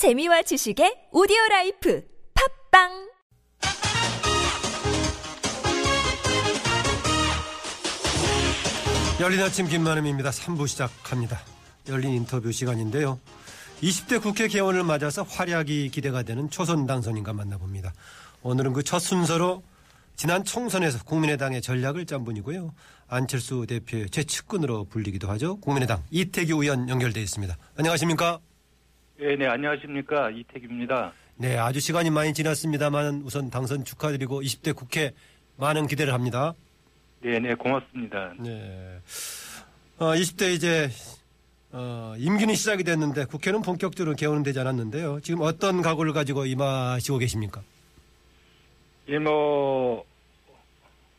재미와 지식의 오디오 라이프 팟빵 열린 아침 김만음입니다. 3부 시작합니다. 열린 인터뷰 시간인데요. 20대 국회 개원을 맞아서 활약이 기대가 되는 초선 당선인과 만나봅니다. 오늘은 그 첫 순서로 지난 총선에서 국민의당의 전략을 짠 분이고요. 안철수 대표의 최측근으로 불리기도 하죠. 국민의당 이태규 의원 연결돼 있습니다. 안녕하십니까? 네, 네, 안녕하십니까. 이택입니다. 네, 아주 시간이 많이 지났습니다만 우선 당선 축하드리고 20대 국회 많은 기대를 합니다. 네, 네, 고맙습니다. 네. 어, 20대 이제 어, 임기는 시작이 됐는데 국회는 본격적으로 개원되지 않았는데요. 지금 어떤 각오를 가지고 임하시고 계십니까? 예, 뭐,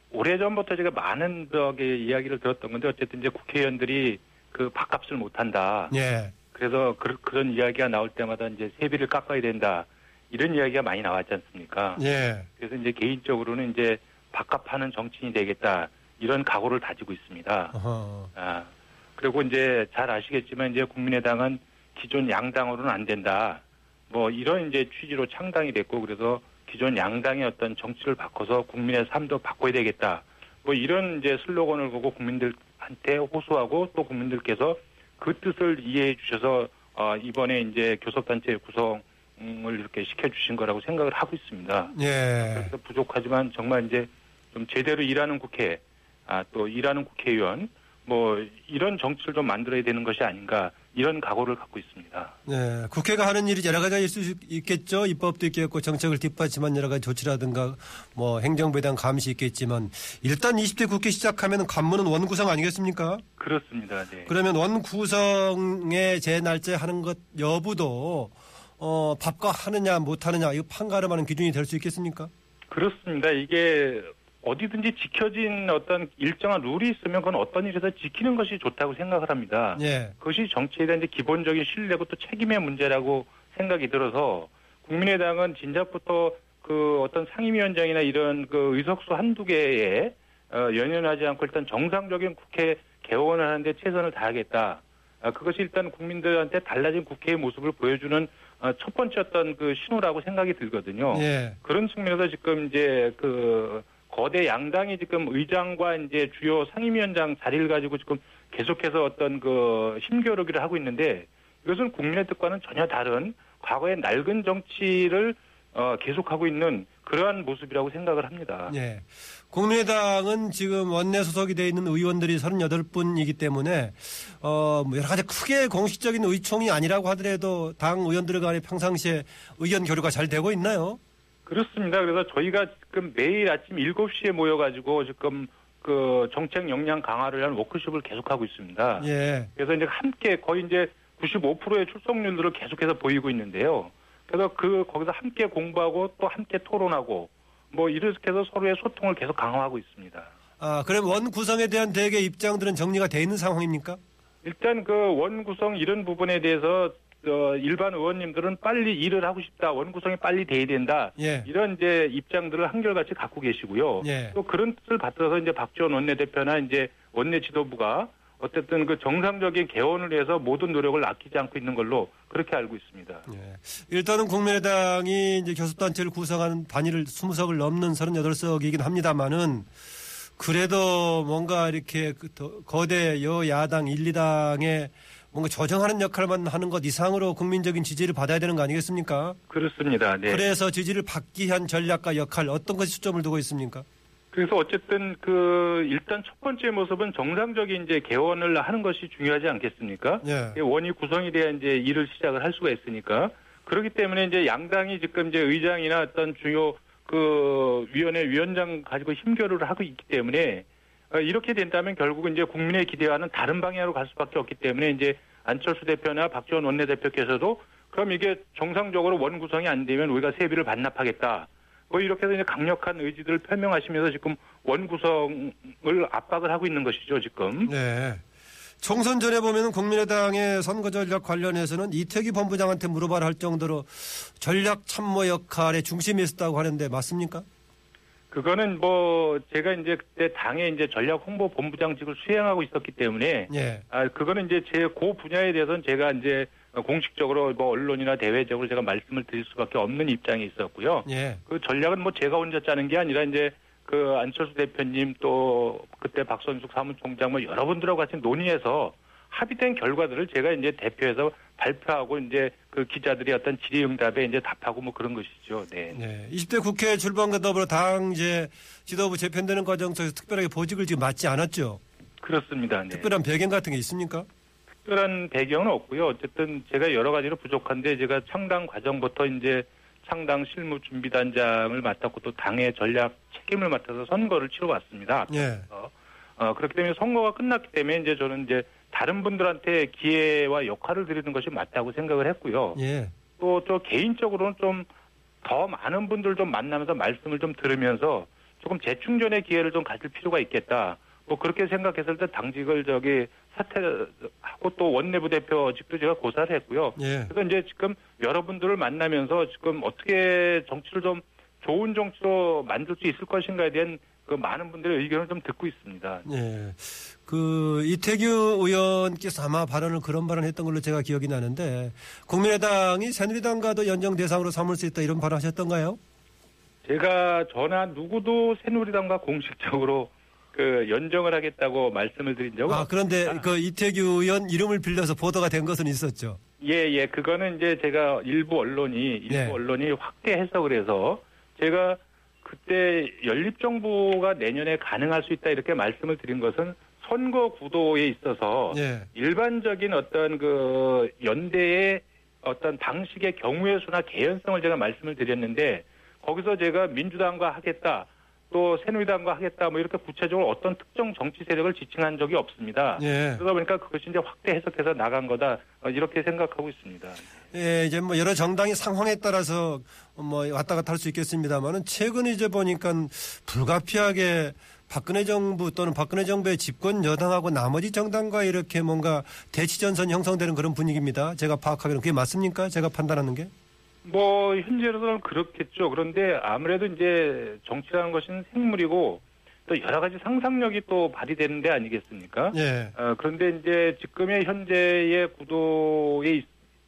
오래전부터 제가 많은 저기 이야기를 들었던 건데 어쨌든 이제 국회의원들이 그 밥값을 못 한다. 예. 그래서 그, 그런 이야기가 나올 때마다 이제 세비를 깎아야 된다. 이런 이야기가 많이 나왔지 않습니까? 예. 그래서 이제 개인적으로는 이제 밥값하는 정치인이 되겠다. 이런 각오를 다지고 있습니다. 어허. 아, 그리고 이제 잘 아시겠지만 이제 국민의당은 기존 양당으로는 안 된다. 뭐 이런 이제 취지로 창당이 됐고 그래서 기존 양당의 어떤 정치를 바꿔서 국민의 삶도 바꿔야 되겠다. 뭐 이런 이제 슬로건을 보고 국민들한테 호소하고 또 국민들께서 그 뜻을 이해해 주셔서 어, 이번에 이제 교섭단체 구성을 이렇게 시켜주신 거라고 생각을 하고 있습니다. 예. 그래서 부족하지만 정말 이제 좀 제대로 일하는 국회, 아, 또 일하는 국회의원, 뭐 이런 정치를 좀 만들어야 되는 것이 아닌가 이런 각오를 갖고 있습니다. 네. 국회가 하는 일이 여러 가지가 있을 수 있겠죠. 입법도 있겠고 정책을 뒷받침한 여러 가지 조치라든가 뭐 행정부에 대한 감시 있겠지만 일단 20대 국회 시작하면 관문은 원구성 아니겠습니까? 그렇습니다. 네. 그러면 원구성의 재날짜 하는 것 여부도 어, 밥과 하느냐 못하느냐 이거 판가름하는 기준이 될 수 있겠습니까? 그렇습니다. 이게 어디든지 지켜진 어떤 일정한 룰이 있으면 그건 어떤 일에서 지키는 것이 좋다고 생각을 합니다. 예. 그것이 정치에 대한 이제 기본적인 신뢰고 또 책임의 문제라고 생각이 들어서 국민의당은 진작부터 그 어떤 상임위원장이나 이런 그 의석수 한두 개에 어, 연연하지 않고 일단 정상적인 국회 개원을 하는데 최선을 다하겠다. 아, 그것이 일단 국민들한테 달라진 국회의 모습을 보여주는 어, 첫 번째 어떤 그 신호라고 생각이 들거든요. 예. 그런 측면에서 지금 이제 그 거대 양당이 지금 의장과 이제 주요 상임위원장 자리를 가지고 지금 계속해서 어떤 그 힘겨루기를 하고 있는데 이것은 국민의 뜻과는 전혀 다른 과거의 낡은 정치를 어, 계속하고 있는 그러한 모습이라고 생각을 합니다. 예. 국민의당은 지금 원내 소속이 되어 있는 의원들이 38분이기 때문에 어, 뭐 여러 가지 크게 공식적인 의총이 아니라고 하더라도 당 의원들 간에 평상시에 의견 교류가 잘 되고 있나요? 그렇습니다. 그래서 저희가 지금 매일 아침 7시에 모여가지고 지금 그 정책 역량 강화를 위한 워크숍을 계속하고 있습니다. 예. 그래서 이제 함께 거의 이제 95%의 출석률들을 계속해서 보이고 있는데요. 그래서 그 거기서 함께 공부하고 또 함께 토론하고 뭐 이렇게 해서 서로의 소통을 계속 강화하고 있습니다. 아, 그럼 원 구성에 대한 대개 입장들은 정리가 돼 있는 상황입니까? 일단 그 원 구성 이런 부분에 대해서 어, 일반 의원님들은 빨리 일을 하고 싶다. 원구성이 빨리 돼야 된다. 예. 이런 이제 입장들을 한결같이 갖고 계시고요. 예. 또 그런 뜻을 받들어서 이제 박지원 원내대표나 이제 원내 지도부가 어쨌든 그 정상적인 개원을 위해서 모든 노력을 아끼지 않고 있는 걸로 그렇게 알고 있습니다. 예. 일단은 국민의당이 이제 교섭단체를 구성하는 단위를 20석을 넘는 38석이긴 합니다만은 그래도 뭔가 이렇게 그 더- 거대 여야당 1, 2당에 뭔가 조정하는 역할만 하는 것 이상으로 국민적인 지지를 받아야 되는 거 아니겠습니까? 그렇습니다. 네. 그래서 지지를 받기 위한 전략과 역할 어떤 것이 초점을 두고 있습니까? 그래서 어쨌든 그 일단 첫 번째 모습은 정상적인 이제 개원을 하는 것이 중요하지 않겠습니까? 예. 원이 구성이 돼야 이제 일을 시작을 할 수가 있으니까 그렇기 때문에 이제 양당이 지금 이제 의장이나 어떤 주요 그 위원회 위원장 가지고 힘겨루를 하고 있기 때문에 어, 이렇게 된다면 결국은 이제 국민의 기대와는 다른 방향으로 갈 수밖에 없기 때문에 이제 안철수 대표나 박지원 원내대표께서도 그럼 이게 정상적으로 원 구성이 안 되면 우리가 세비를 반납하겠다. 뭐 이렇게 해서 이제 강력한 의지들을 표명하시면서 지금 원 구성을 압박을 하고 있는 것이죠 지금. 네. 총선 전에 보면은 국민의당의 선거 전략 관련해서는 이태기 본부장한테 물어봐라 할 정도로 전략 참모 역할에 중심이 있었다고 하는데 맞습니까? 그거는 뭐 제가 이제 그때 당의 이제 전략 홍보 본부장직을 수행하고 있었기 때문에 예. 아 그거는 이제 제 고 분야에 대해서는 제가 이제 어, 공식적으로 뭐 언론이나 대외적으로 제가 말씀을 드릴 수밖에 없는 입장이 있었고요. 예. 그 전략은 뭐 제가 혼자 짜는 게 아니라 이제 그 안철수 대표님 또 그때 박선숙 사무총장 뭐 여러분들하고 같이 논의해서 합의된 결과들을 제가 이제 대표해서 발표하고 이제 그 기자들이 어떤 질의응답에 이제 답하고 뭐 그런 것이죠. 네. 네. 20대 국회 출범과 더불어 당 이제 지도부 재편되는 과정 속에서 특별하게 보직을 지금 맡지 않았죠. 그렇습니다. 네. 특별한 배경 같은 게 있습니까? 특별한 배경은 없고요. 어쨌든 제가 여러 가지로 부족한데 제가 창당 과정부터 이제 창당 실무 준비단장을 맡았고 또 당의 전략 책임을 맡아서 선거를 치러 왔습니다. 예. 어, 그렇기 때문에 선거가 끝났기 때문에 이제 저는 이제 다른 분들한테 기회와 역할을 드리는 것이 맞다고 생각을 했고요. 예. 또, 또 개인적으로는 좀 더 많은 분들 좀 만나면서 말씀을 좀 들으면서 조금 재충전의 기회를 좀 가질 필요가 있겠다. 뭐 그렇게 생각했을 때 당직을 저기 사퇴하고 또 원내부 대표직도 제가 고사를 했고요. 예. 그래서 이제 지금 여러분들을 만나면서 지금 어떻게 정치를 좀 좋은 정치로 만들 수 있을 것인가에 대한 그 많은 분들의 의견을 좀 듣고 있습니다. 예. 그 이태규 의원께서 아마 발언을 그런 발언 했던 걸로 제가 기억이 나는데 국민의당이 새누리당과도 연정 대상으로 삼을 수 있다 이런 발언 하셨던가요? 제가 저나 누구도 새누리당과 공식적으로 그 연정을 하겠다고 말씀을 드린 적은 아, 그런데 그 이태규 의원 이름을 빌려서 보도가 된 것은 있었죠. 예, 예. 그거는 이제 제가 일부 언론이, 일부 네. 언론이 확대 해석을 해서 제가 그때 연립 정부가 내년에 가능할 수 있다 이렇게 말씀을 드린 것은 선거 구도에 있어서 예. 일반적인 어떤 그 연대의 어떤 방식의 경우의 수나 개연성을 제가 말씀을 드렸는데 거기서 제가 민주당과 하겠다 또 새누리당과 하겠다 뭐 이렇게 구체적으로 어떤 특정 정치 세력을 지칭한 적이 없습니다. 예. 그러다 보니까 그것이 이제 확대 해석해서 나간 거다 어, 이렇게 생각하고 있습니다. 예, 이제 뭐 여러 정당이 상황에 따라서 뭐 왔다 갔다 할 수 있겠습니다만은 최근 이제 보니까 불가피하게 박근혜 정부 또는 박근혜 정부의 집권 여당하고 나머지 정당과 이렇게 뭔가 대치전선이 형성되는 그런 분위기입니다. 제가 파악하기로는 그게 맞습니까? 제가 판단하는 게? 뭐 현재로서는 그렇겠죠. 그런데 아무래도 이제 정치라는 것은 생물이고 또 여러 가지 상상력이 또 발휘되는 데 아니겠습니까? 예. 어, 그런데 이제 지금의 현재의 구도에 있-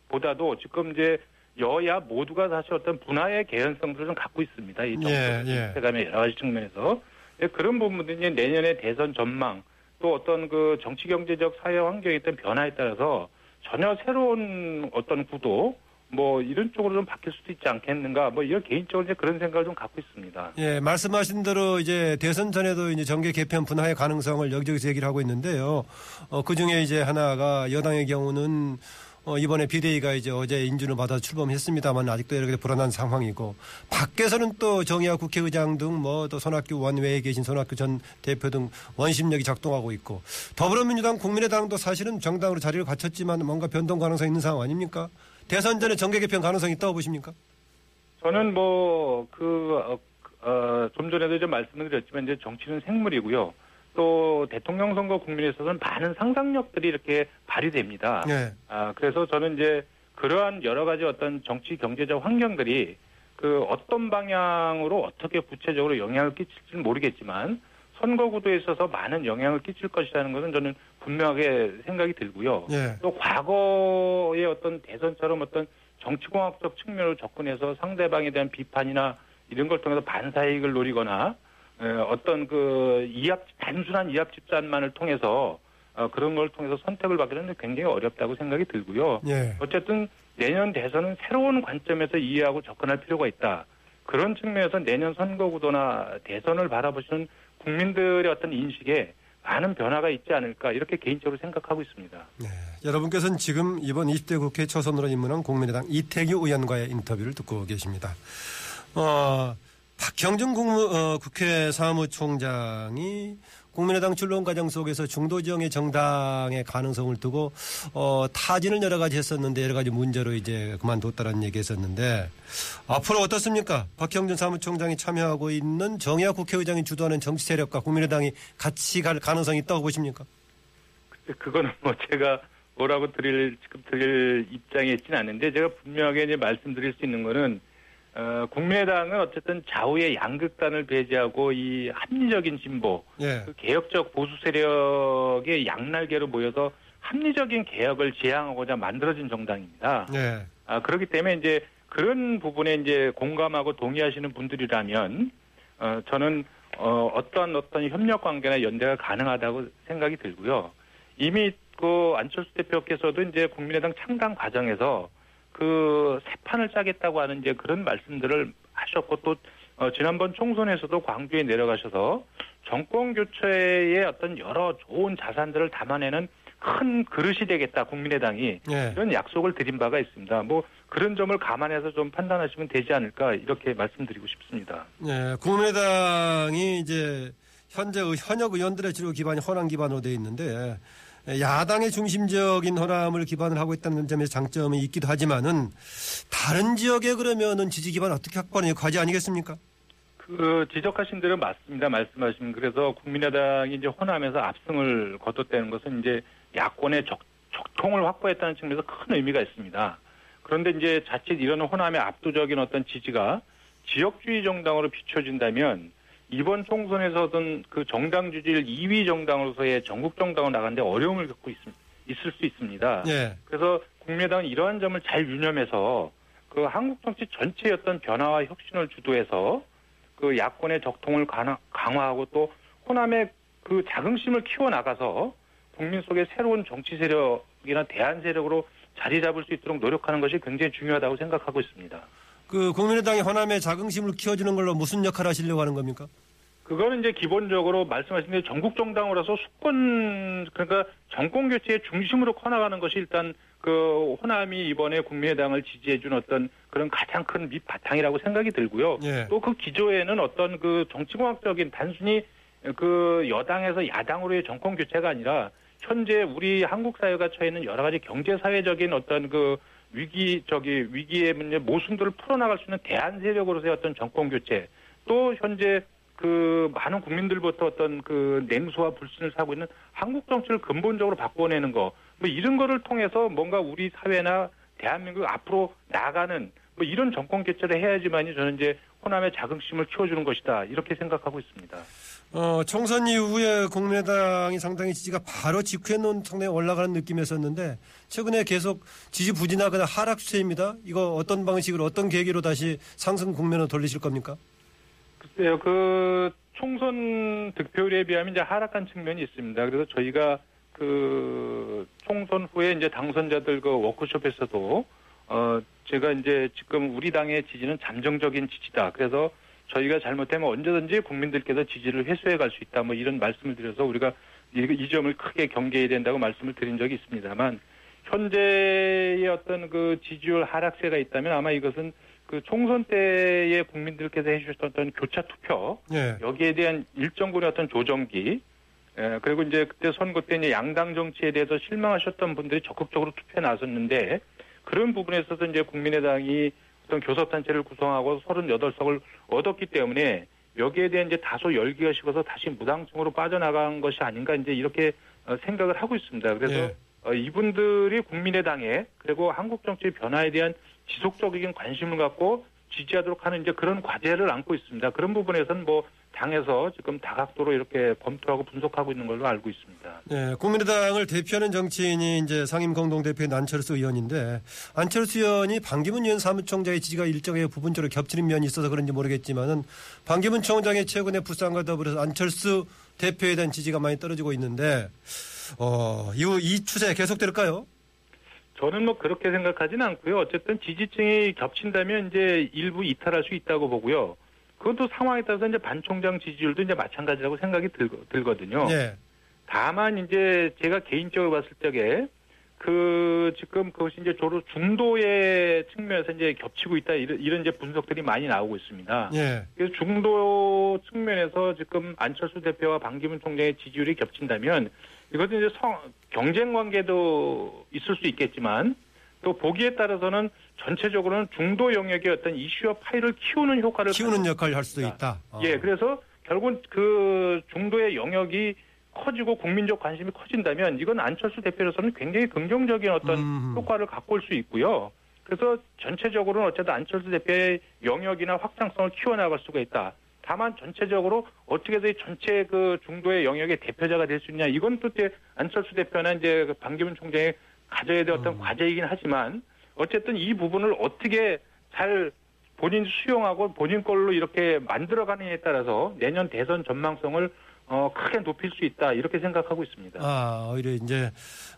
보다도 지금 이제 여야 모두가 사실 어떤 분화의 개연성들을 좀 갖고 있습니다. 이 정부 예, 예. 세감의 여러 가지 측면에서 예, 그런 부분들이 내년의 대선 전망 또 어떤 그 정치 경제적 사회 환경에 있던 변화에 따라서 전혀 새로운 어떤 구도 뭐 이런 쪽으로 좀 바뀔 수도 있지 않겠는가 뭐 이런 개인적으로 이제 그런 생각을 좀 갖고 있습니다. 예, 말씀하신 대로 이제 대선 전에도 이제 정계 개편 분화의 가능성을 여기저기서 얘기를 하고 있는데요. 어, 그 중에 이제 하나가 여당의 경우는 어, 이번에 비대위가 이제 어제 인준을 받아 출범했습니다만 아직도 이렇게 불안한 상황이고 밖에서는 또 정의와 국회의장 등 뭐 또 손학규 원외에 계신 손학규 전 대표 등 원심력이 작동하고 있고 더불어민주당 국민의당도 사실은 정당으로 자리를 갖췄지만 뭔가 변동 가능성이 있는 상황 아닙니까? 대선 전에 정계 개편 가능성이 있다고 보십니까? 저는 뭐, 그, 어, 어, 좀 전에도 좀 말씀을 드렸지만 이제 정치는 생물이고요. 또 대통령 선거 국민에 있어서는 많은 상상력들이 이렇게 발휘됩니다. 네. 아, 그래서 저는 이제 그러한 여러 가지 어떤 정치 경제적 환경들이 그 어떤 방향으로 어떻게 구체적으로 영향을 끼칠지는 모르겠지만 선거 구도에 있어서 많은 영향을 끼칠 것이라는 것은 저는 분명하게 생각이 들고요. 예. 또 과거의 어떤 대선처럼 어떤 정치공학적 측면으로 접근해서 상대방에 대한 비판이나 이런 걸 통해서 반사이익을 노리거나 에, 어떤 그 이합 단순한 이합 집산만을 통해서 어, 그런 걸 통해서 선택을 받기는 굉장히 어렵다고 생각이 들고요. 예. 어쨌든 내년 대선은 새로운 관점에서 이해하고 접근할 필요가 있다. 그런 측면에서 내년 선거 구도나 대선을 바라보시는 국민들의 어떤 인식에 많은 변화가 있지 않을까 이렇게 개인적으로 생각하고 있습니다. 네. 여러분께서는 지금 이번 20대 국회 초선으로 입문한 국민의당 이태규 의원과의 인터뷰를 듣고 계십니다. 어, 박형준 국무, 어, 국회 사무총장이 국민의당 출론 과정 속에서 중도 지역의 정당의 가능성을 두고 어, 타진을 여러 가지 했었는데 여러 가지 문제로 이제 그만뒀다는 얘기 했었는데 앞으로 어떻습니까? 박형준 사무총장이 참여하고 있는 정의학 국회의장이 주도하는 정치 세력과 국민의당이 같이 갈 가능성이 있다고 보십니까? 그거는 뭐 제가 뭐라고 드릴 지금 드릴 입장에 있지는 않은데 제가 분명하게 이제 말씀드릴 수 있는 거는 어, 국민의당은 어쨌든 좌우의 양극단을 배제하고 이 합리적인 진보, 예. 그 개혁적 보수 세력의 양날개로 모여서 합리적인 개혁을 지향하고자 만들어진 정당입니다. 네. 아, 그렇기 때문에 이제 그런 부분에 이제 공감하고 동의하시는 분들이라면 어, 저는 어, 어떤 어떤 협력 관계나 연대가 가능하다고 생각이 들고요. 이미 그 안철수 대표께서도 이제 국민의당 창당 과정에서 그 새 판을 짜겠다고 하는 이제 그런 말씀들을 하셨고 또 어, 지난번 총선에서도 광주에 내려가셔서 정권 교체의 어떤 여러 좋은 자산들을 담아내는 큰 그릇이 되겠다 국민의당이 네. 이런 약속을 드린 바가 있습니다. 뭐 그런 점을 감안해서 좀 판단하시면 되지 않을까 이렇게 말씀드리고 싶습니다. 네, 국민의당이 이제 현재 의- 현역 의원들의 주로 기반이 호남 기반으로 되어 있는데 야당의 중심적인 호남을 기반을 하고 있다는 점에서 장점이 있기도 하지만은 다른 지역에 그러면은 지지 기반 어떻게 확보하는 과제 아니겠습니까? 그 지적하신 대로 맞습니다. 말씀하신 그래서 국민의당이 이제 호남에서 압승을 거뒀다는 것은 이제 야권의 적, 적통을 확보했다는 측면에서 큰 의미가 있습니다. 그런데 이제 자칫 이런 호남의 압도적인 어떤 지지가 지역주의 정당으로 비춰진다면 이번 총선에서 어떤 그 정당 주질 2위 정당으로서의 전국 정당으로 나가는데 어려움을 겪고 있, 있을 수 있습니다. 예. 그래서 국민의당은 이러한 점을 잘 유념해서 그 한국 정치 전체의 어떤 변화와 혁신을 주도해서 그 야권의 적통을 강화- 강화하고 또 호남의 그 자긍심을 키워나가서 국민 속에 새로운 정치 세력이나 대안 세력으로 자리 잡을 수 있도록 노력하는 것이 굉장히 중요하다고 생각하고 있습니다. 그 국민의당이 호남의 자긍심을 키워주는 걸로 무슨 역할을 하시려고 하는 겁니까? 그거는 이제 기본적으로 말씀하신 대로 전국 정당으로서 수권 그러니까 정권 교체의 중심으로 커나가는 것이 일단 그 호남이 이번에 국민의당을 지지해준 어떤 그런 가장 큰 밑바탕이라고 생각이 들고요. 예. 또그 기조에는 어떤 그 정치공학적인 단순히 그 여당에서 야당으로의 정권 교체가 아니라 현재 우리 한국 사회가 처해 있는 여러 가지 경제 사회적인 어떤 그 위기 저기 위기의 문제 모순들을 풀어나갈 수 있는 대안 세력으로서의 어떤 정권 교체. 또 현재 그 많은 국민들부터 어떤 그 냉소와 불신을 사고 있는 한국 정치를 근본적으로 바꿔내는 거. 뭐 이런 거를 통해서 뭔가 우리 사회나 대한민국 앞으로 나아가는 뭐 이런 정권 교체를 해야지만이 저는 이제 호남의 자긍심을 키워주는 것이다. 이렇게 생각하고 있습니다. 어, 총선 이후에 국민의당이 상당히 지지가 바로 직후에 는 상당히 올라가는 느낌이었었는데 최근에 계속 지지 부진하거나 하락 추세입니다. 이거 어떤 방식으로 어떤 계기로 다시 상승 국면으로 돌리실 겁니까? 글쎄요, 그 총선 득표율에 비하면 이제 하락한 측면이 있습니다. 그래서 저희가 그 총선 후에 이제 당선자들 그 워크숍에서도 어 제가 이제 지금 우리 당의 지지는 잠정적인 지지다. 그래서 저희가 잘못하면 언제든지 국민들께서 지지를 회수해 갈 수 있다. 뭐 이런 말씀을 드려서 우리가 이, 이 점을 크게 경계해야 된다고 말씀을 드린 적이 있습니다만 현재의 어떤 그 지지율 하락세가 있다면 아마 이것은 그 총선 때에 국민들께서 해주셨던 어떤 교차 투표 예. 여기에 대한 일정군의 어떤 조정기 에, 그리고 이제 그때 선거 때 이제 양당 정치에 대해서 실망하셨던 분들이 적극적으로 투표에 나섰는데 그런 부분에 있어서 이제 국민의당이 어떤 교섭단체를 구성하고 38석을 얻었기 때문에 여기에 대한 이제 다소 열기가 식어서 다시 무당층으로 빠져나간 것이 아닌가 이제 이렇게 어, 생각을 하고 있습니다. 그래서 예. 어, 이분들이 국민의당에 그리고 한국 정치의 변화에 대한 지속적인 관심을 갖고 지지하도록 하는 이제 그런 과제를 안고 있습니다. 그런 부분에서는 뭐 당에서 지금 다각도로 이렇게 검토하고 분석하고 있는 걸로 알고 있습니다. 네, 국민의당을 대표하는 정치인이 이제 상임 공동대표인 안철수 의원인데 안철수 의원이 반기문 의원 사무총장의 지지가 일정하게 부분적으로 겹치는 면이 있어서 그런지 모르겠지만은 반기문 총장의 최근에 부상과 더불어서 안철수 대표에 대한 지지가 많이 떨어지고 있는데 어, 이, 이 추세 계속될까요? 저는 뭐 그렇게 생각하지는 않고요. 어쨌든 지지층이 겹친다면 이제 일부 이탈할 수 있다고 보고요. 그것도 상황에 따라서 이제 반 총장 지지율도 이제 마찬가지라고 생각이 들, 들거든요. 예. 다만 이제 제가 개인적으로 봤을 적에 그 지금 그것이 이제 주로 중도의 측면에서 이제 겹치고 있다 이런, 이런 이제 분석들이 많이 나오고 있습니다. 예. 그래서 중도 측면에서 지금 안철수 대표와 반기문 총장의 지지율이 겹친다면 이것은 이제 성, 경쟁 관계도 있을 수 있겠지만 또 보기에 따라서는 전체적으로는 중도 영역의 어떤 이슈와 파일을 키우는 효과를 키우는 역할을 할 수도 있다. 어. 예, 그래서 결국은 그 중도의 영역이 커지고 국민적 관심이 커진다면 이건 안철수 대표로서는 굉장히 긍정적인 어떤 음. 효과를 갖고 올 수 있고요. 그래서 전체적으로는 어쨌든 안철수 대표의 영역이나 확장성을 키워나갈 수가 있다. 다만 전체적으로 어떻게 해서 이 전체 그 중도의 영역의 대표자가 될 수 있냐 이건 또 이제 안철수 대표나 이제 그 반기문 총장이 가져야 될 어떤 과제이긴 하지만 어쨌든 이 부분을 어떻게 잘 본인 수용하고 본인 걸로 이렇게 만들어가느냐에 따라서 내년 대선 전망성을 어, 크게 높일 수 있다 이렇게 생각하고 있습니다. 아, 오히려 이제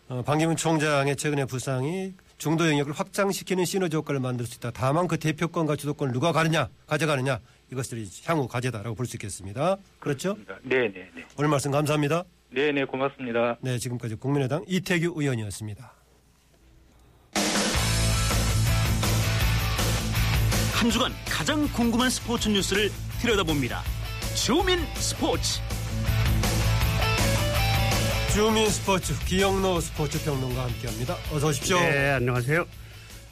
어, 반기문 총장의 최근의 부상이 중도 영역을 확장시키는 시너지 효과를 만들 수 있다. 다만 그 대표권과 주도권을 누가 가느냐, 가져가느냐 이것을 향후 과제다라고 볼 수 있겠습니다. 그렇죠? 네, 네, 네. 오늘 말씀 감사합니다. 네, 네, 고맙습니다. 네, 지금까지 국민의당 이태규 의원이었습니다. 한 주간 가장 궁금한 스포츠 뉴스를 들여다봅니다. 주민 스포츠. 주민 스포츠 기영로 스포츠 평론가 함께합니다. 어서 오십시오. 네, 안녕하세요.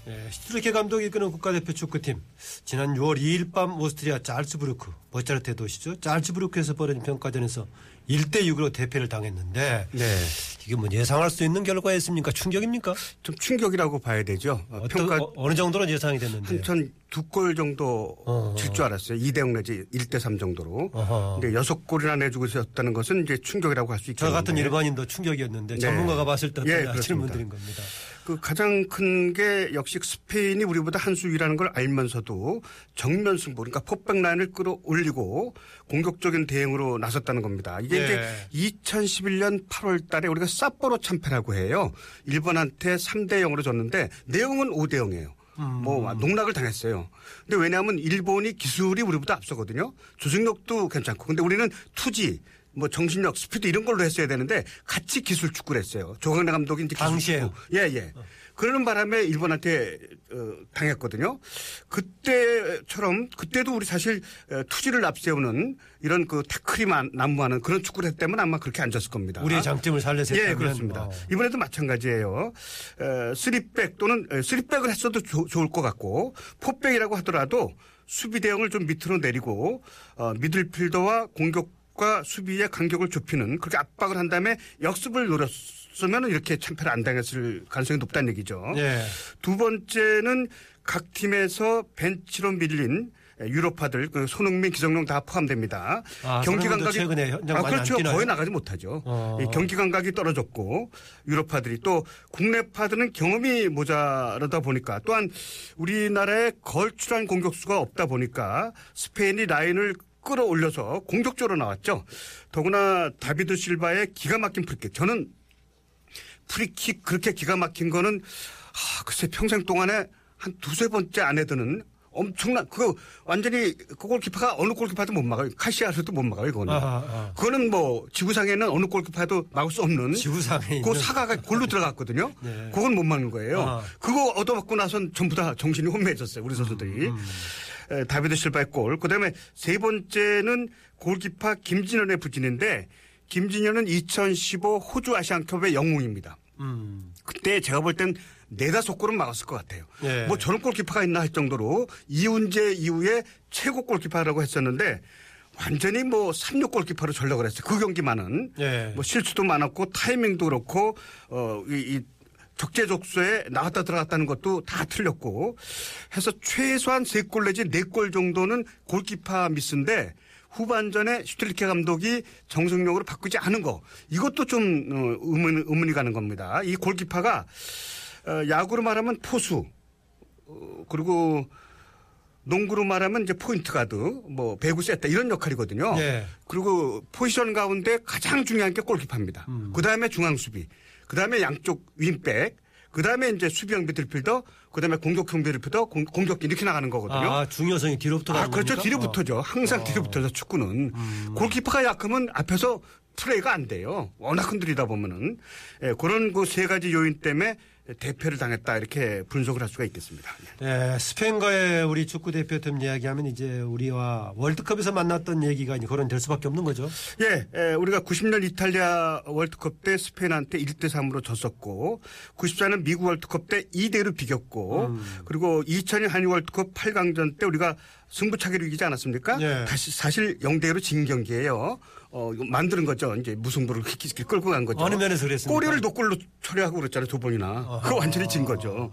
네, 슈틸리케 감독이 이끄는 국가대표 축구팀 지난 6월 2일 밤 오스트리아 짤츠부르크 모차르트 도시죠. 짤츠부르크에서 벌어진 평가전에서 1대 6으로 대패를 당했는데 네. 이게 뭐 예상할 수 있는 결과였습니까? 충격입니까? 좀 충격이라고 봐야 되죠. 어, 어떤, 평가 어, 느 정도는 예상이 됐는데. 한 두골 정도 어. 질줄 알았어요. 2대 0 내지 1대 3 정도로. 어허. 근데 여섯 골이나 내주고 있었다는 것은 이제 충격이라고 할수저 있겠는데. 같은 일반인도 충격이었는데 네. 전문가가 봤을 때 예, 어떤 아시는. 분들인 겁니다. 그 가장 큰 게 역시 스페인이 우리보다 한 수 위라는 걸 알면서도 정면 승부 그러니까 포백 라인을 끌어올리고 공격적인 대응으로 나섰다는 겁니다. 이게 네. 이제 2011년 8월 달에 우리가 사포로 참패라고 해요. 일본한테 3대 0으로 졌는데 내용은 5대 0이에요. 뭐 농락을 당했어요. 근데 왜냐하면 일본이 기술이 우리보다 앞서거든요. 조직력도 괜찮고. 근데 우리는 투지 뭐 정신력, 스피드 이런 걸로 했어야 되는데 같이 기술 축구를 했어요. 조광래 감독이 이제 기술? 축구. 예, 예. 그러는 바람에 일본한테 어, 당했거든요. 그때처럼 그때도 우리 사실 어, 투지를 앞세우는 이런 그 태클이 만- 난무하는 그런 축구를 했다면 아마 그렇게 안 졌을 겁니다. 우리의 장점을 살려서 예, 그렇습니다. 어. 이번에도 마찬가지예요. 어, 쓰리백 또는 어, 쓰리백을 했어도 조- 좋을 것 같고 포백이라고 하더라도 수비 대응을 좀 밑으로 내리고 어, 미들필더와 공격 과 수비의 간격을 좁히는 그렇게 압박을 한 다음에 역습을 노렸으면 이렇게 참패를 안 당했을 가능성이 높다는 얘기죠. 예. 두 번째는 각 팀에서 벤치로 밀린 유로파들 그 손흥민, 기성용 다 포함됩니다. 아, 손흥민도 최근에 현장 아, 그렇죠. 거의 나가지 못하죠. 어. 이 경기 감각이 떨어졌고 유로파들이 또 국내파들은 경험이 모자라다 보니까 또한 우리나라에 걸출한 공격수가 없다 보니까 스페인이 라인을 끌어올려서 공격적으로 나왔죠. 더구나 다비드 실바의 기가 막힌 프리킥. 저는 프리킥 그렇게 기가 막힌 거는 아, 글쎄 평생 동안에 한 두세 번째 안에 드는 엄청난 그거 완전히 그 골키퍼가 어느 골키퍼도 못 막아요. 카시야스도 못 막아요. 그거는. 아하, 아. 그거는 뭐 지구상에는 어느 골키퍼도 막을 수 없는 지구상에 그 사각 골로 들어갔거든요. 네. 그건 못 막는 거예요. 아. 그거 얻어맞고 나선 전부 다 정신이 혼미해졌어요. 우리 선수들이. 음, 에, 다비드 실바의 골. 그다음에 세 번째는 골키퍼 김진현의 부진인데 김진현은 2015 호주 아시안컵의 영웅입니다. 음. 그때 제가 볼 땐 네다섯 골은 막았을 것 같아요. 예. 뭐 저런 골키퍼가 있나 할 정도로 이훈재 이후에 최고 골키퍼라고 했었는데 완전히 뭐 3육 골키퍼로 전락을 했어요. 그 경기만은 예. 뭐 실수도 많았고 타이밍도 그렇고 어이 이 적재적소에 나갔다 들어갔다는 것도 다 틀렸고 해서 최소한 세 골 내지 네 골 정도는 골키퍼 미스인데 후반전에 슈틸리케 감독이 정성룡으로 바꾸지 않은 거 이것도 좀 어, 의문, 의문이 가는 겁니다. 이 골키퍼가 어, 야구로 말하면 포수 어, 그리고 농구로 말하면 이제 포인트 가드, 뭐 배구 세터 이런 역할이거든요. 예. 그리고 포지션 가운데 가장 중요한 게 골키퍼입니다. 음. 그 다음에 중앙 수비, 그 다음에 양쪽 윙백, 그 다음에 이제 수비형 미드필더, 그 다음에 공격형 미드필더, 공- 공격수 이렇게 나가는 거거든요. 아, 중요성이 뒤로부터 아, 가는 그렇죠. 겁니까? 뒤로부터죠. 항상 어. 뒤로부터죠. 축구는. 골키퍼가 약하면 앞에서 플레이가 안 돼요. 워낙 흔들리다 보면은. 예, 그런 그 세 가지 요인 때문에 대패를 당했다 이렇게 분석을 할 수가 있겠습니다. 예, 스페인과의 우리 축구 대표팀 이야기하면 이제 우리와 월드컵에서 만났던 얘기가 이제 거론될 수밖에 없는 거죠. 예, 예, 우리가 90년 이탈리아 월드컵 때 스페인한테 1대 3으로 졌었고 94년 미국 월드컵 때 2대 1로 비겼고 그리고 2002년 한일 월드컵 8강전 때 우리가 승부차기로 이기지 않았습니까? 예. 다시 사실 0대 1로 진 경기예요. 어, 이거 만드는 거죠. 이제 무승부를 끌고 간 거죠. 어느 면에서 그랬습니까? 꼬리를 노골로 처리하고 그랬잖아요. 두 번이나. 그거 완전히 진 거죠.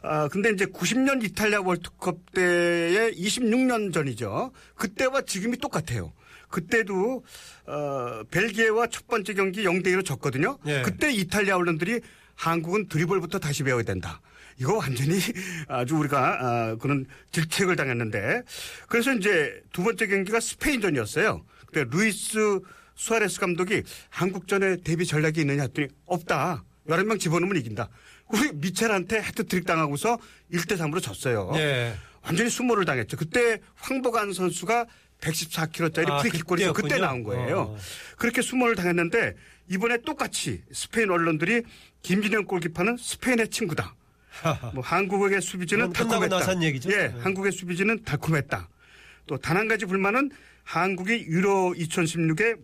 아, 근데 이제 90년 이탈리아 월드컵 때의 26년 전이죠. 그때와 지금이 똑같아요. 그때도 어, 벨기에와 첫 번째 경기 0대 1로 졌거든요. 예. 그때 이탈리아 언론들이 한국은 드리블부터 다시 배워야 된다. 이거 완전히 아주 우리가 아, 그런 질책을 당했는데 그래서 이제 두 번째 경기가 스페인전이었어요. 그때 루이스 수아레스 감독이 한국전에 대비 전략이 있느냐 했더니 없다. 11명 집어넣으면 이긴다. 우리 미첼한테 해트트릭 당하고서 1대 3으로 졌어요. 예. 완전히 수모를 당했죠. 그때 황보관 선수가 114kg짜리 아, 프리킥골이 그때. 나온 거예요. 어. 그렇게 수모를 당했는데 이번에 똑같이 스페인 언론들이 김진영 골키퍼는 스페인의 친구다. 뭐 한국의 수비진은 달콤했다. 예, 네. 한국의 수비진은 달콤했다. 또 단 한 가지 불만은 한국이 유로 2016에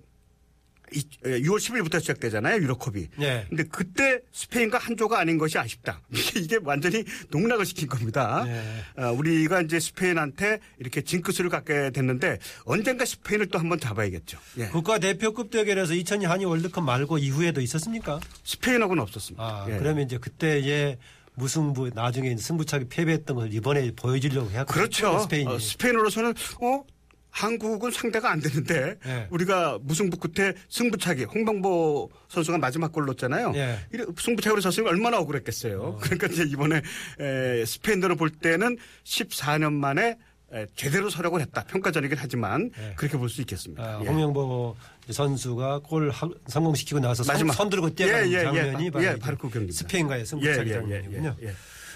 6월 10일부터 시작되잖아요. 유로컵이. 예. 근데 그때 스페인과 한 조가 아닌 것이 아쉽다. 이게, 완전히 농락을 시킨 겁니다. 예. 어, 우리가 이제 스페인한테 이렇게 징크스를 갖게 됐는데 언젠가 스페인을 또 한번 잡아야겠죠. 예. 국가 대표급 대결에서 2002 한일 월드컵 말고 이후에도 있었습니까? 스페인하고는 없었습니다. 아, 예. 그러면 이제 그때의 무승부 나중에 승부차기 패배했던 것을 이번에 보여주려고 해야 그렇죠. 스페인이. 어, 스페인으로서는 어 한국은 상대가 안 되는데 예. 우리가 무승부 끝에 승부차기 홍명보 선수가 마지막 골 넣었잖아요. 예. 승부차기로 졌으면 얼마나 억울했겠어요. 그러니까 이제 이번에 에, 스페인으로 볼 때는 14년 만에 에, 제대로 설욕을 했다. 평가전이긴 하지만 예. 그렇게 볼 수 있겠습니다. 아, 예. 홍명보 선수가 골 하- 성공시키고 나서 손- 마지막. 손 들고 뛰어가는. 장면이 바로, 예, 이제 바로 그. 스페인과의 승부차기 예, 예, 장면이군요.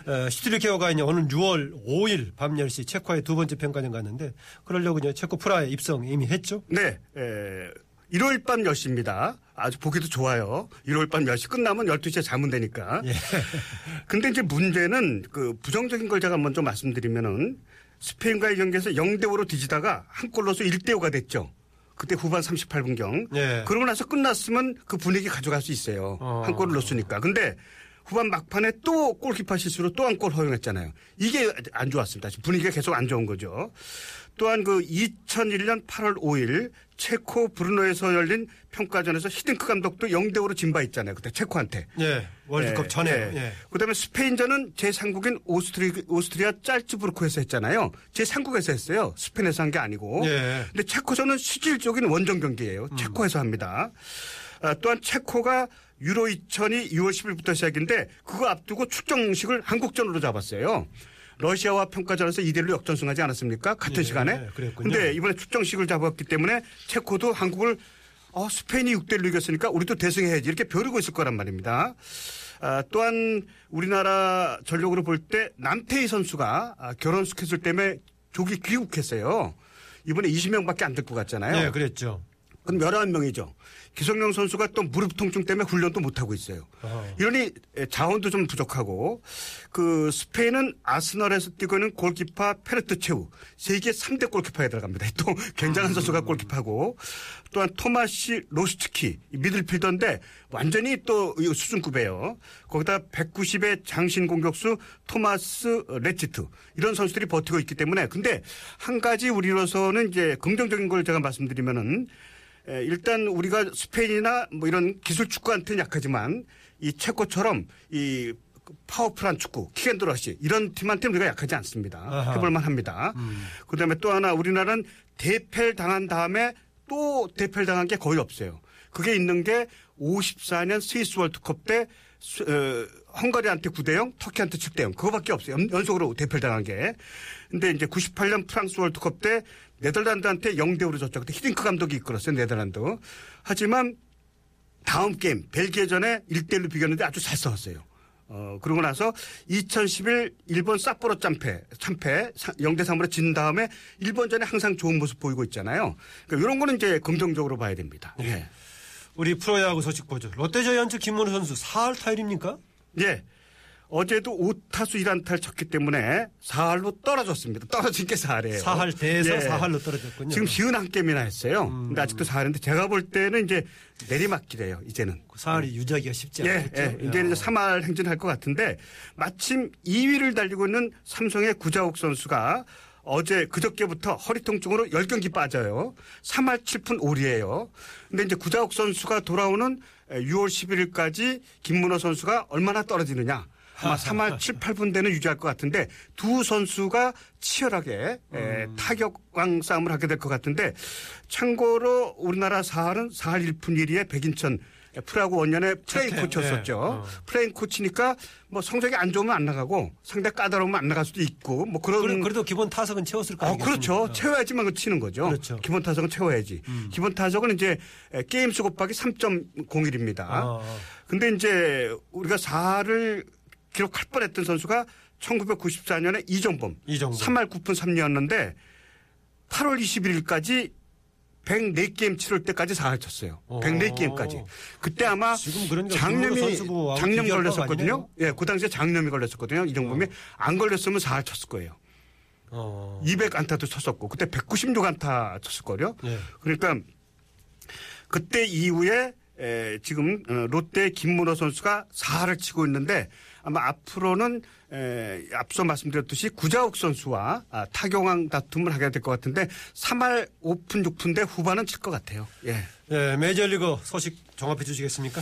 예. 어, 슈틸리케호가 이제 오늘 6월 5일 밤 10시 체코의 두 번째 평가전 갔는데 그러려고 이제 체코 프라하에 입성 이미 했죠? 네, 에, 일요일 밤 10시입니다. 아주 보기도 좋아요. 일요일 밤 10시 끝나면 12시에 자면 되니까. 예. 근데 이제 문제는 그 부정적인 걸 제가 먼저 말씀드리면은 스페인과의 경기에서 0대5로 뒤지다가 한골 넣어서 1대5가 됐죠. 그때 후반 38분경. 예. 그러고 나서 끝났으면 그 분위기 가져갈 수 있어요. 어. 한 골을 넣었으니까. 근데 후반 막판에 또 골키퍼 실수로 또 한 골 허용했잖아요. 이게 안 좋았습니다. 지금 분위기가 계속 안 좋은 거죠. 또한 그 2001년 8월 5일 체코 브르노에서 열린 평가전에서 히딩크 감독도 0대5로 진 바 있잖아요. 그때 체코한테. 예. 월드컵 예, 전에. 예. 예. 그다음에 스페인전은 제3국인 오스트리, 오스트리아 짤츠부르크에서 했잖아요. 제3국에서 했어요. 스페인에서 한 게 아니고. 예. 근데 체코전은 실질적인 원정 경기예요. 체코에서 합니다. 아, 또한 체코가 유로 2000이 6월 10일부터 시작인데 그거 앞두고 출정식을 한국전으로 잡았어요. 러시아와 평가전에서 2대1로 역전승하지 않았습니까? 같은 예, 시간에. 그랬군요. 근데 이번에 출정식을 잡았기 때문에 체코도 한국을 어, 스페인이 6대1로 이겼으니까 우리도 대승해야지 이렇게 벼르고 있을 거란 말입니다. 아, 또한 우리나라 전력으로 볼 때 남태희 선수가 아, 결혼 스케줄 때문에 조기 귀국했어요. 이번에 20명밖에 안 데리고 갔잖아요. 예, 그랬죠. 그럼 11명이죠. 기성용 선수가 또 무릎 통증 때문에 훈련도 못하고 있어요. 어. 이러니 자원도 좀 부족하고 그 스페인은 아스널에서 뛰고 있는 골키퍼 페트르 체흐 세계 3대 골키퍼에 들어갑니다. 또 굉장한 선수가 골키퍼고 또한 토마시 로시츠키 이 미들필더인데 완전히 또 수준급이에요. 거기다 190의 장신 공격수 토마시 네치트 이런 선수들이 버티고 있기 때문에 근데 한 가지 우리로서는 이제 긍정적인 걸 제가 말씀드리면은 에, 일단 우리가 스페인이나 뭐 이런 기술 축구한테는 약하지만 이 체코처럼 이 파워풀한 축구, kick and rush 이런 팀한테는 우리가 약하지 않습니다. 아하. 해볼만 합니다. 그다음에 또 하나 우리나라는 대패를 당한 다음에 또 대패를 당한 게 거의 없어요. 그게 있는 게 54년 스위스 월드컵 때 수- 어, 헝가리한테 9대 0, 터키한테 7대 0. 그거밖에 없어요. 연- 연속으로 대패를 당한 게. 근데 이제 98년 프랑스 월드컵 때 네덜란드한테 0대 5로 졌죠. 그때 히딩크 감독이 이끌었어요. 네덜란드. 하지만 다음 게임 벨기에전에 1대1로 비겼는데 아주 잘 싸웠어요. 어, 그러고 나서 2011 일본 삿포로 짬패, 참패 0대 3으로 진 다음에 일본전에 항상 좋은 모습 보이고 있잖아요. 그러니까 이런 거는 이제 긍정적으로 봐야 됩니다. 예. 우리 프로야구 소식 보죠. 롯데자이언츠 김문우 선수 4할 타율입니까? 예. 어제도 5타수 1안타를 쳤기 때문에 4할로 떨어졌습니다. 떨어진 게 4할이에요. 4할 대에서 4할로 떨어졌군요. 지금 쉬운 한 게임이나 했어요. 음. 근데 아직도 4할인데 제가 볼 때는 이제 내리막길이에요. 이제는. 4할이 유지하기가 쉽지 예, 않겠죠. 예. 이제는 이제 3할 행진할 것 같은데 마침 2위를 달리고 있는 삼성의 구자욱 선수가 어제 그저께부터 허리 통증으로 10경기 빠져요. 3할 7푼 5리예요. 근데 이제 구자욱 선수가 돌아오는 6월 11일까지 김문호 선수가 얼마나 떨어지느냐. 아마 3할 7, 8분 대는 유지할 것 같은데 두 선수가 치열하게 에, 타격왕 싸움을 하게 될 것 같은데 참고로 우리나라 4할은 4할 1푼 2리의 백인천 원년의 플레잉 첫해, 코치였었죠. 네. 어. 플레잉 코치니까 뭐 성적이 안 좋으면 안 나가고 상대 까다로우면 안 나갈 수도 있고 뭐 그런 그래- 그래도 기본 타석은 채웠을 거 어, 아니겠습니까? 그렇죠. 채워야지만 그 치는 거죠. 그렇죠. 음. 기본 타석은 채워야지. 기본 타석은 이제 게임 수 곱하기 3.01입니다. 어. 근데 이제 우리가 4를 기록할 뻔했던 선수가 1994년에 이정범, 이정범. 3할 9푼 3리였는데 8월 21일까지 104게임 치를 때까지 4할 쳤어요. 오. 104게임까지. 그때 아마 장염이 장염 걸렸었거든요. 예, 그 당시에 장염이 걸렸었거든요. 이정범이 안 걸렸으면 4할 쳤을 거예요. 어. 200 안타도 쳤었고 그때 196 안타 쳤을 거요. 예. 그러니까 그때 이후에 에, 지금 어, 롯데 김문호 선수가 4할을 치고 있는데 아마 앞으로는 에, 앞서 말씀드렸듯이 구자욱 선수와 아, 타격왕 다툼을 하게 될 것 같은데 3할 5푼 6푼대 후반은 칠 것 같아요. 예. 예, 메이저리그 소식 종합해 주시겠습니까?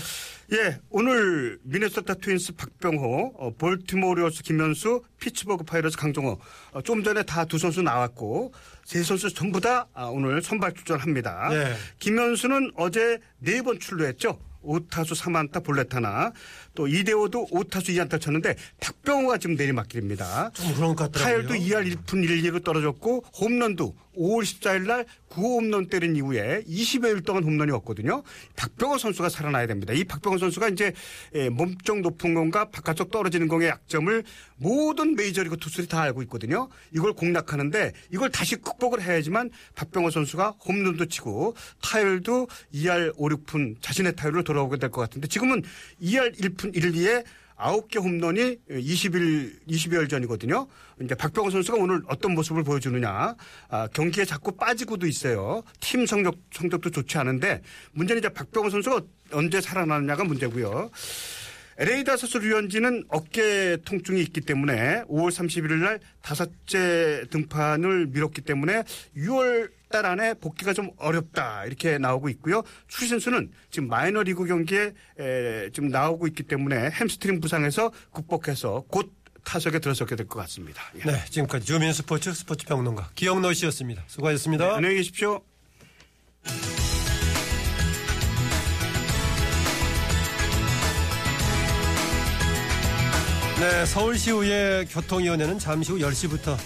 예, 오늘 미네소타 트윈스 박병호, 어, 볼티모어 오리올스 김현수, 피츠버그 파이리츠 강정호, 어, 좀 전에 다 두 선수 나왔고 세 선수 전부 다 아, 오늘 선발 출전합니다. 예. 김현수는 어제 네 번 출루했죠. 5타수 3안타 볼넷 하나, 또 이대호도 5타수 2안타 쳤는데 박병호가 지금 내리막길입니다. 좀 그런 것 같더라고요. 타율도 2할 1푼 1리로 떨어졌고 홈런도 5월 14일 날 9홈런 때린 이후에 20여일 동안 홈런이 없거든요. 박병호 선수가 살아나야 됩니다. 이 박병호 선수가 이제 예, 몸쪽 높은 공과 바깥쪽 떨어지는 공의 약점을 모든 메이저리그 투수들이 다 알고 있거든요. 이걸 공략하는데 이걸 다시 극복을 해야지만 박병호 선수가 홈런도 치고 타율도 2할 5, 6푼 자신의 타율로 돌아오게 될 것 같은데 지금은 2할 1푼 1리에 아홉 개 홈런이 20일, 20여일 전이거든요. 이제 박병호 선수가 오늘 어떤 모습을 보여주느냐. 아, 경기에 자꾸 빠지고도 있어요. 팀 성적, 성적도 좋지 않은데 문제는 이제 박병호 선수가 언제 살아나느냐가 문제고요. LA 다저스 류현진은 어깨 통증이 있기 때문에 5월 31일 날 다섯째 등판을 미뤘기 때문에 6월 달 안에 복귀가 좀 어렵다 이렇게 나오고 있고요. 추신수 선수는 지금 마이너리그 경기에 에, 지금 나오고 있기 때문에 햄스트링 부상에서 극복해서 곧 타석에 들어서게 될 것 같습니다. 예. 네, 지금까지 주민 스포츠 스포츠 평론가 기영노 씨였습니다. 수고하셨습니다. 네, 안녕히 계십시오. 네, 서울시의회 교통위원회는 잠시 후 10시부터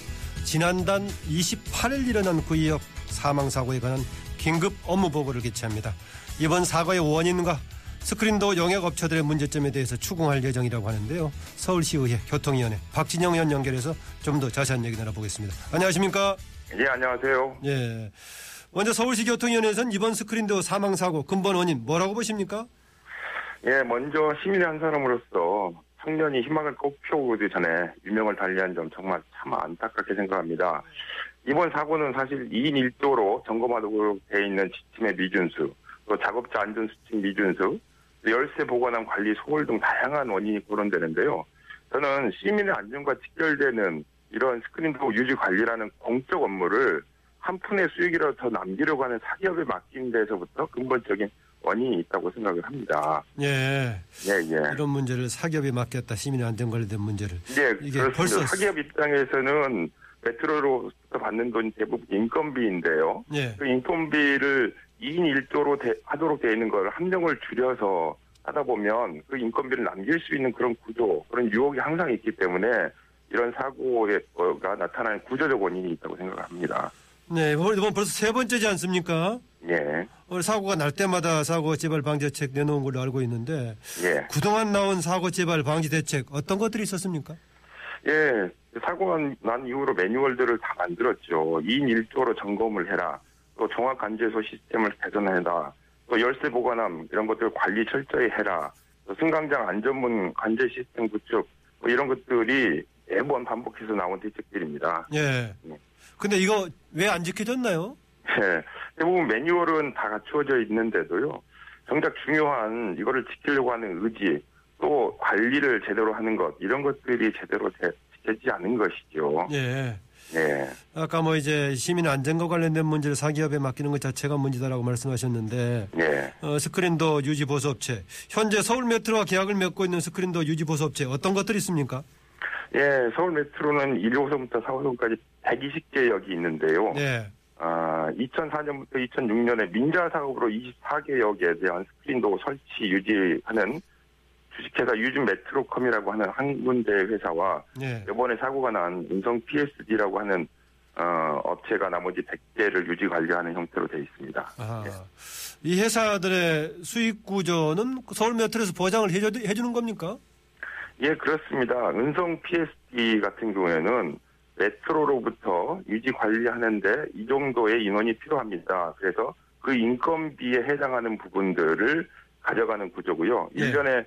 지난달 28일 일어난 구의역 사망사고에 관한 긴급 업무 보고를 개최합니다. 이번 사고의 원인과 스크린도 영역업체들의 문제점에 대해서 추궁할 예정이라고 하는데요. 서울시의회 교통위원회 박진영 의원 연결해서 좀 더 자세한 얘기 나눠보겠습니다. 안녕하십니까? 예, 안녕하세요. 예. 먼저 서울시 교통위원회에서는 이번 스크린도 사망사고 근본 원인 뭐라고 보십니까? 예, 먼저 시민의 한 사람으로서 청년이 희망을 꽃피우기 전에 유명을 달리한 점 정말 참 안타깝게 생각합니다. 이번 사고는 사실 2인 1조로 점검하도록 돼 있는 지침의 미준수, 또 작업자 안전수칙 미준수, 또 열쇠 보관함 관리 소홀 등 다양한 원인이 거론되는데요. 저는 시민의 안전과 직결되는 이런 스크린도 유지 관리라는 공적 업무를 한 푼의 수익이라도 더 남기려고 하는 사기업에 맡긴 데서부터 근본적인 원인이 있다고 생각을 합니다. 예. 예, 예. 이런 문제를 사기업에 맡겼다. 시민의 안전 관련된 문제를. 예, 이게 그렇습니다. 벌써 사기업 입장에서는 메트로로부터 받는 돈이 대부분 인건비인데요. 예. 그 인건비를 2인 1조로 하도록 되어 있는 걸 함정을 줄여서 하다 보면 그 인건비를 남길 수 있는 그런 구조, 그런 유혹이 항상 있기 때문에 이런 사고가 나타나는 구조적 원인이 있다고 생각합니다. 네, 이번 이번 벌써 세 번째지 않습니까? 예, 오늘 사고가 날 때마다 사고 재발 방지 대책 내놓은 걸로 알고 있는데 예. 그동안 나온 사고 재발 방지 대책 어떤 것들이 있었습니까? 예, 사고가 난 이후로 매뉴얼들을 다 만들었죠. 2인 1조로 점검을 해라. 또 종합 간제소 시스템을 개선해라. 또 열쇠 보관함 이런 것들 관리 철저히 해라. 또 승강장 안전문 관제 시스템 구축 뭐 이런 것들이 매번 반복해서 나온 대책들입니다. 예. 네. 근데 이거 왜 안 지켜졌나요? 예, 대부분 매뉴얼은 다 갖추어져 있는데도요. 정작 중요한 이거를 지키려고 하는 의지 또 관리를 제대로 하는 것 이런 것들이 제대로 되- 지켜지지 않은 것이죠. 예. 예. 아까 뭐 이제 시민 안전과 관련된 문제를 사기업에 맡기는 것 자체가 문제다라고 말씀하셨는데 예. 어, 스크린도 유지 보수 업체 현재 서울 메트로와 계약을 맺고 있는 스크린도 유지 보수 업체 어떤 것들이 있습니까? 예, 서울 메트로는 1호선부터 4호선까지 120개 역이 있는데요. 네. 아, 2004년부터 2006년에 민자 사업으로 24개 역에 대한 스크린도 설치 유지하는 주식회사 유진 메트로컴이라고 하는 한 군데 회사와 네. 이번에 사고가 난 음성 PSD라고 하는 어, 업체가 나머지 100개를 유지 관리하는 형태로 되어 있습니다. 아, 이 회사들의 수익 구조는 서울 메트로에서 보장을 해줘, 해주는 겁니까? 예, 그렇습니다. 은성 PSD 같은 경우에는 메트로로부터 유지 관리하는데 이 정도의 인원이 필요합니다. 그래서 그 인건비에 해당하는 부분들을 가져가는 구조고요. 예. 1년에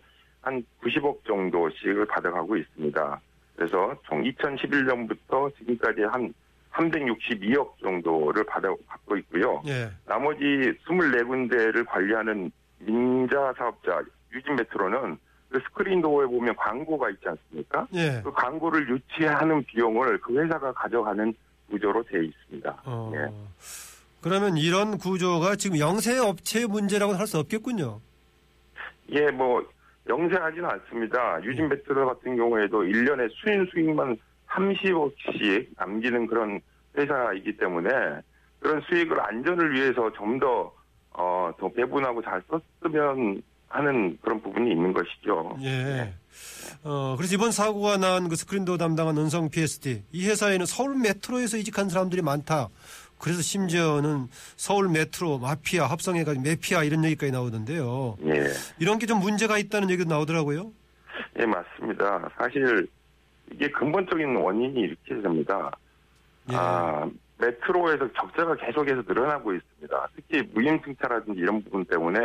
한 90억 정도씩을 받아가고 있습니다. 그래서 총 2011년부터 지금까지 한 362억 정도를 받아 갖고 있고요. 예. 나머지 24군데를 관리하는 민자 사업자 유진 메트로는 그 스크린 도어에 보면 광고가 있지 않습니까? 예. 그 광고를 유치하는 비용을 그 회사가 가져가는 구조로 되어 있습니다. 어, 예. 그러면 이런 구조가 지금 영세 업체의 문제라고는 할수 없겠군요. 예, 뭐 영세하지는 않습니다. 유진 메트로 같은 경우에도 1년에 수인 수익만 30억씩 남기는 그런 회사이기 때문에 그런 수익을 안전을 위해서 좀 더 어, 더 배분하고 잘 썼으면 하는 그런 부분이 있는 것이죠. 예. 어, 그래서 이번 사고가 난 그 스크린도 담당한 은성 PSD 이 회사에는 서울 메트로에서 이직한 사람들이 많다. 그래서 심지어는 서울 메트로 마피아 합성해가지고 메피아 이런 얘기까지 나오던데요. 예. 이런 게 좀 문제가 있다는 얘기도 나오더라고요. 예, 맞습니다. 사실 이게 근본적인 원인이 이렇게 됩니다. 예. 아, 메트로에서 적자가 계속해서 늘어나고 있습니다. 특히 무임승차라든지 이런 부분 때문에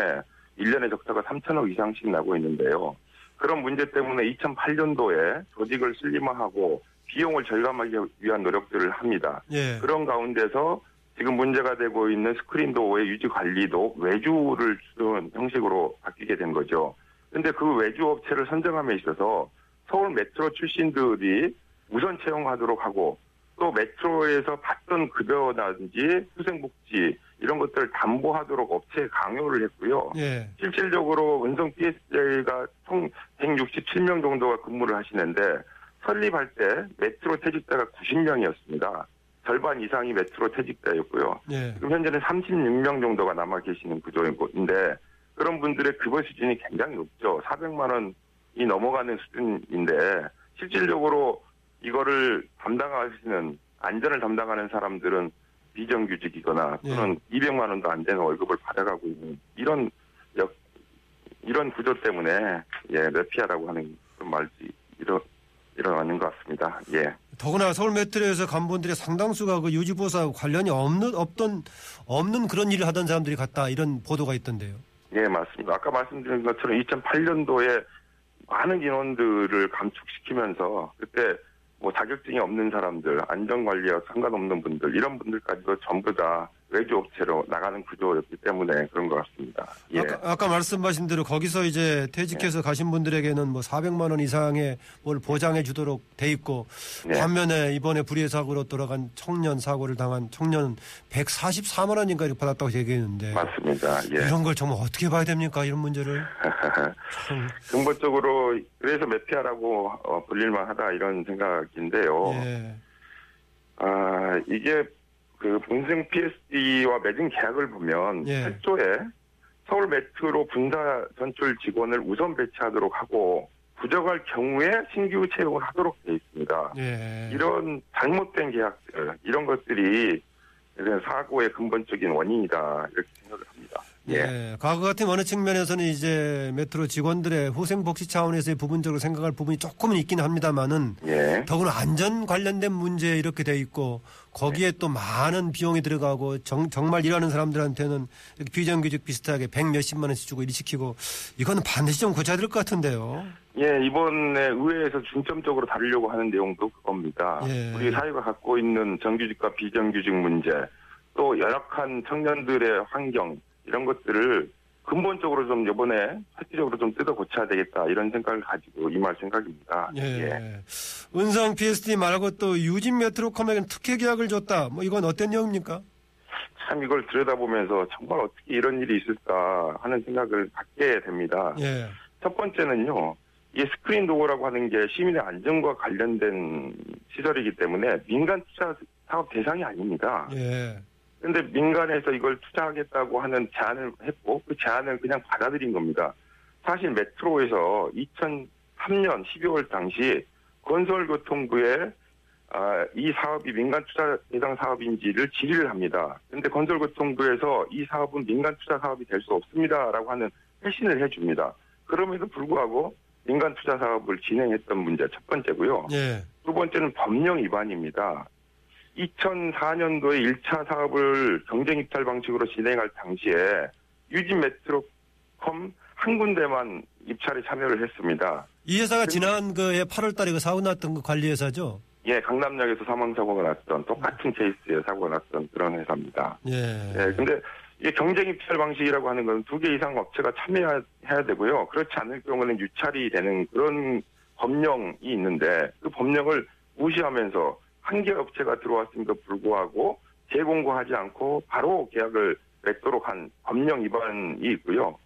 1년에 적자가 3천억 이상씩 나고 있는데요. 그런 문제 때문에 2008년도에 조직을 슬림화하고 비용을 절감하기 위한 노력들을 합니다. 예. 그런 가운데서 지금 문제가 되고 있는 스크린 도어의 유지 관리도 외주를 주는 형식으로 바뀌게 된 거죠. 근데 그 외주 업체를 선정함에 있어서 서울 메트로 출신들이 우선 채용하도록 하고 또 메트로에서 받던 급여라든지 후생복지 이런 것들을 담보하도록 업체에 강요를 했고요. 예. 실질적으로 은성 PSJ가 총 167명 정도가 근무를 하시는데 설립할 때 메트로 퇴직자가 90명이었습니다. 절반 이상이 메트로 퇴직자였고요. 예. 지금 현재는 36명 정도가 남아 계시는 구조인데 그런 분들의 급여 수준이 굉장히 높죠. 400만 원이 넘어가는 수준인데 실질적으로 이거를 담당하시는 안전을 담당하는 사람들은 비정규직이거나 또는 200만 원도 안 되는 월급을 받아가고 있는 이런 역 이런 구조 때문에 예 메피아라고 하는 그런 말이 일어 일어나는 것 같습니다. 예. 더구나 서울 메트로에서 간부들의 상당수가 그 유지보수하고 관련이 없는 없던 없는 그런 일을 하던 사람들이 갔다 이런 보도가 있던데요. 예, 맞습니다. 아까 말씀드린 것처럼 2008년도에 많은 인원들을 감축시키면서 그때 뭐 자격증이 없는 사람들, 안전관리와 상관없는 분들 이런 분들까지도 전부 다 외주 업체로 나가는 구조였기 때문에 그런 것 같습니다. 예, 아까, 아까 말씀하신 대로 거기서 이제 퇴직해서 가신 분들에게는 뭐 400만 원 이상의 뭘 보장해 주도록 돼 있고 네. 반면에 이번에 불의의 사고로 돌아간 청년 사고를 당한 청년은 144만 원인가 이렇게 받았다고 얘기했는데 맞습니다. 예. 이런 걸 정말 어떻게 봐야 됩니까 이런 문제를 참, 근본적으로 그래서 메피아라고 어, 불릴만하다 이런 생각인데요. 예. 아 이게 그 본생 PSD와 맺은 계약을 보면 예. 8조에 서울 메트로 분사 전출 직원을 우선 배치하도록 하고 부족할 경우에 신규 채용을 하도록 되어 있습니다. 예. 이런 잘못된 계약들 이런 것들이 사고의 근본적인 원인이다 이렇게 생각을 합니다. 예. 예. 과거 같은 어느 측면에서는 이제 메트로 직원들의 후생 복지 차원에서의 부분적으로 생각할 부분이 조금은 있긴 합니다만은 예. 더구나 안전 관련된 문제 이렇게 돼 있고 거기에 또 많은 비용이 들어가고 정, 말 일하는 사람들한테는 비정규직 비슷하게 백 몇십만 원씩 주고 일 시키고 이거는 반드시 좀 고쳐야 될 것 같은데요. 예, 이번에 의회에서 중점적으로 다루려고 하는 내용도 그겁니다. 예. 우리 사회가 갖고 있는 정규직과 비정규직 문제, 또 열악한 청년들의 환경, 이런 것들을 근본적으로 좀 이번에 획기적으로 좀 뜯어 고쳐야 되겠다 이런 생각을 가지고 임할 생각입니다. 예. 은성 PSD 말고 또 유진 메트로컴에게는 특혜 계약을 줬다. 뭐 이건 어떤 내용입니까? 참 이걸 들여다보면서 정말 어떻게 이런 일이 있을까 하는 생각을 갖게 됩니다. 예. 첫 번째는요. 이 스크린 도어라고 하는 게 시민의 안전과 관련된 시설이기 때문에 민간 투자 사업 대상이 아닙니다. 예. 그런데 민간에서 이걸 투자하겠다고 하는 제안을 했고 그 제안을 그냥 받아들인 겁니다. 사실 메트로에서 2003년 12월 당시 건설교통부에 아, 이 사업이 민간 투자 대상 사업인지를 질의를 합니다. 그런데 건설교통부에서 이 사업은 민간 투자 사업이 될 수 없습니다라고 하는 회신을 해줍니다. 그럼에도 불구하고 민간 투자 사업을 진행했던 문제 첫 번째고요. 예. 두 번째는 법령 위반입니다. 2004년도에 1차 사업을 경쟁 입찰 방식으로 진행할 당시에 유진 메트로컴 한 군데만 입찰에 참여를 했습니다. 이 회사가 지난 그해 8월 달에 그 사고 났던 그 관리 회사죠? 예, 강남역에서 사망 사고가 났던 똑같은 케이스에 사고가 났던 그런 회사입니다. 예. 예, 근데 이게 경쟁 입찰 방식이라고 하는 건 두 개 이상 업체가 참여해야 되고요. 그렇지 않을 경우는 유찰이 되는 그런 법령이 있는데 그 법령을 무시하면서 한개 업체가 들어왔음에도 불구하고 재공고하지 않고 바로 계약을 맺도록 한 법령 위반이 있고요.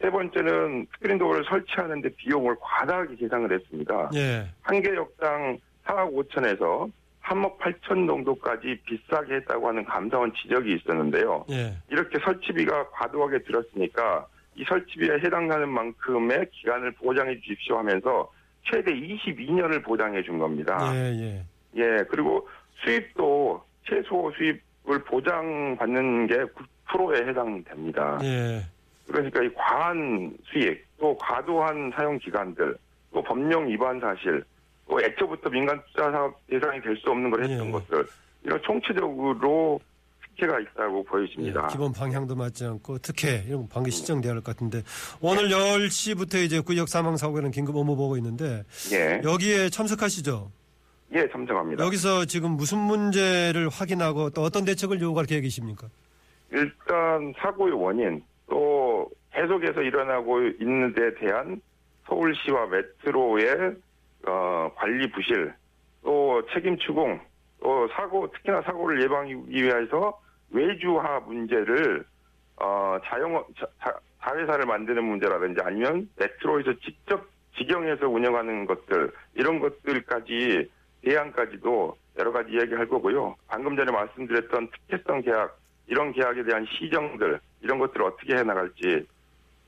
세 번째는 스크린 도어를 설치하는데 비용을 과다하게 계상을 했습니다. 예. 한 개 역당 4억 5천에서 3억 8천 정도까지 비싸게 했다고 하는 감사원 지적이 있었는데요. 예. 이렇게 설치비가 과도하게 들었으니까 이 설치비에 해당하는 만큼의 기간을 보장해 주십시오 하면서 최대 22년을 보장해 준 겁니다. 예, 예. 예, 그리고 수입도 최소 수입을 보장받는 게 9%에 해당됩니다. 예. 그러니까 이 과한 수익, 또 과도한 사용 기간들, 또 법령 위반 사실, 또 애초부터 민간 투자 사업 대상이 될 수 없는 걸 했던 예. 것들, 이런 총체적으로 특혜가 있다고 예, 보여집니다. 기본 방향도 맞지 않고 특혜 이런 거 방금 시정돼야 할 것 같은데 오늘 10시부터 이제 구역 사망 사고에는 긴급 업무 보고 있는데 예, 여기에 참석하시죠? 예, 참석합니다. 여기서 지금 무슨 문제를 확인하고 또 어떤 대책을 요구할 계획이십니까? 일단 사고의 원인, 또 계속해서 일어나고 있는 데 대한 서울시와 메트로의 어, 관리 부실, 또 책임 추궁, 또 사고 특히나 사고를 예방하기 위해서 외주화 문제를 어, 자영 자, 자- 자회사를 만드는 문제라든지 아니면 메트로에서 직접 직영해서 운영하는 것들 이런 것들까지 대안까지도 여러 가지 이야기할 거고요. 방금 전에 말씀드렸던 특혜성 계약 이런 계약에 대한 시정들 이런 것들을 어떻게 해 나갈지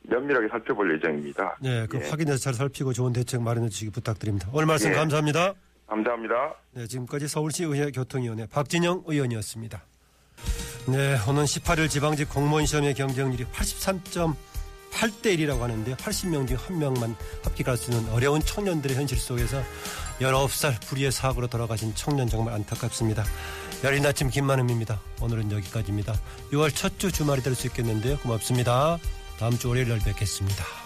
면밀하게 살펴볼 예정입니다. 네, 그 예. 확인해서 잘 살피고 좋은 대책 마련해 주시기 부탁드립니다. 오늘 말씀 예. 감사합니다. 감사합니다. 네, 지금까지 서울시 의회 교통위원회 박진영 의원이었습니다. 네, 오는 18일 지방직 공무원 시험의 경쟁률이 83.8대 1이라고 하는데 80명 중 한 명만 합격할 수 있는 어려운 청년들의 현실 속에서 19살 불의의 사고로 돌아가신 청년 정말 안타깝습니다. 열린 아침 김만음입니다. 오늘은 여기까지입니다. 6월 첫 주 주말이 될 수 있겠는데요. 고맙습니다. 다음 주 월요일 날 뵙겠습니다.